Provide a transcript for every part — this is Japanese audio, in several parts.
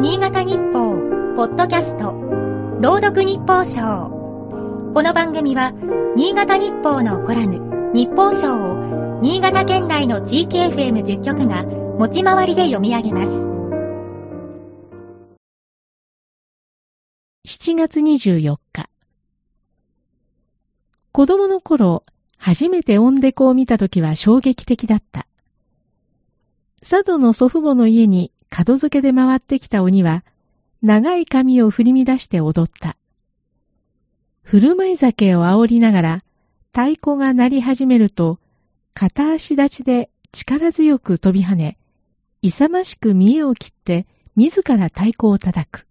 新潟日報、ポッドキャスト、朗読日報賞。この番組は、新潟日報のコラム、日報賞を、新潟県内の地域 FM10 局が、持ち回りで読み上げます。7月24日。子供の頃、初めてオンデコを見た時は衝撃的だった。佐渡の祖父母の家に門付けで回ってきた鬼は、長い髪を振り乱して踊った。振る舞い酒を煽りながら、太鼓が鳴り始めると、片足立ちで力強く飛び跳ね、勇ましく見栄を切って自ら太鼓を叩く。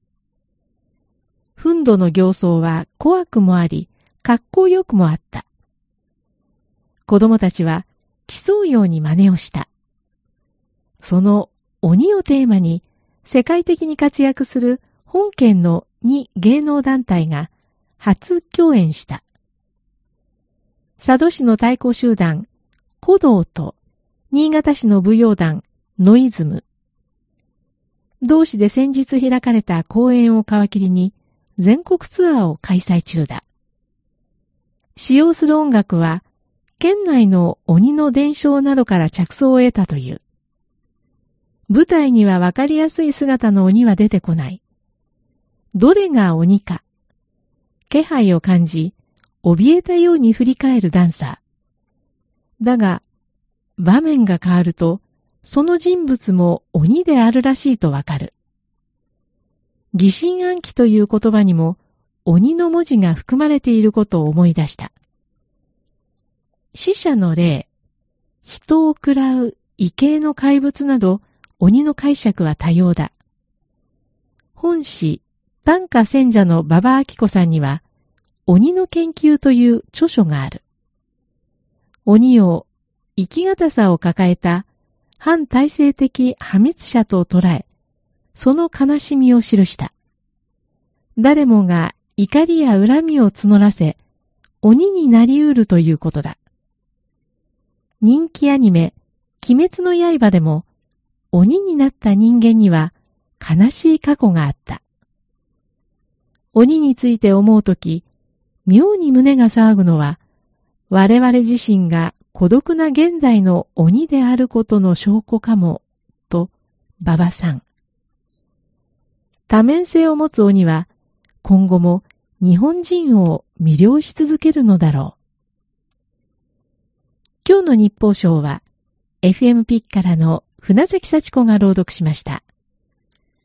憤怒の形相は怖くもあり、格好よくもあった。子供たちは競うように真似をした。その鬼をテーマに世界的に活躍する本県の2芸能団体が初共演した。佐渡市の太鼓集団、古道と新潟市の舞踊団、ノイズム。同市で先日開かれた公演を皮切りに全国ツアーを開催中だ。使用する音楽は、県内の鬼の伝承などから着想を得たという。舞台にはわかりやすい姿の鬼は出てこない。どれが鬼か。気配を感じ、怯えたように振り返るダンサー。だが、場面が変わると、その人物も鬼であるらしいとわかる。疑心暗鬼という言葉にも鬼の文字が含まれていることを思い出した。死者の霊、人を喰らう異形の怪物など鬼の解釈は多様だ。本誌、短歌戦者の馬場明子さんには、鬼の研究という著書がある。鬼を生き方さを抱えた反体制的破滅者と捉え、その悲しみを記した。誰もが怒りや恨みを募らせ、鬼になり得るということだ。人気アニメ、鬼滅の刃でも、鬼になった人間には悲しい過去があった。鬼について思うとき、妙に胸が騒ぐのは、我々自身が孤独な現代の鬼であることの証拠かも、と、馬場さん。多面性を持つ鬼は、今後も日本人を魅了し続けるのだろう。今日の日報賞は、FM ピッからの船崎幸子が朗読しました。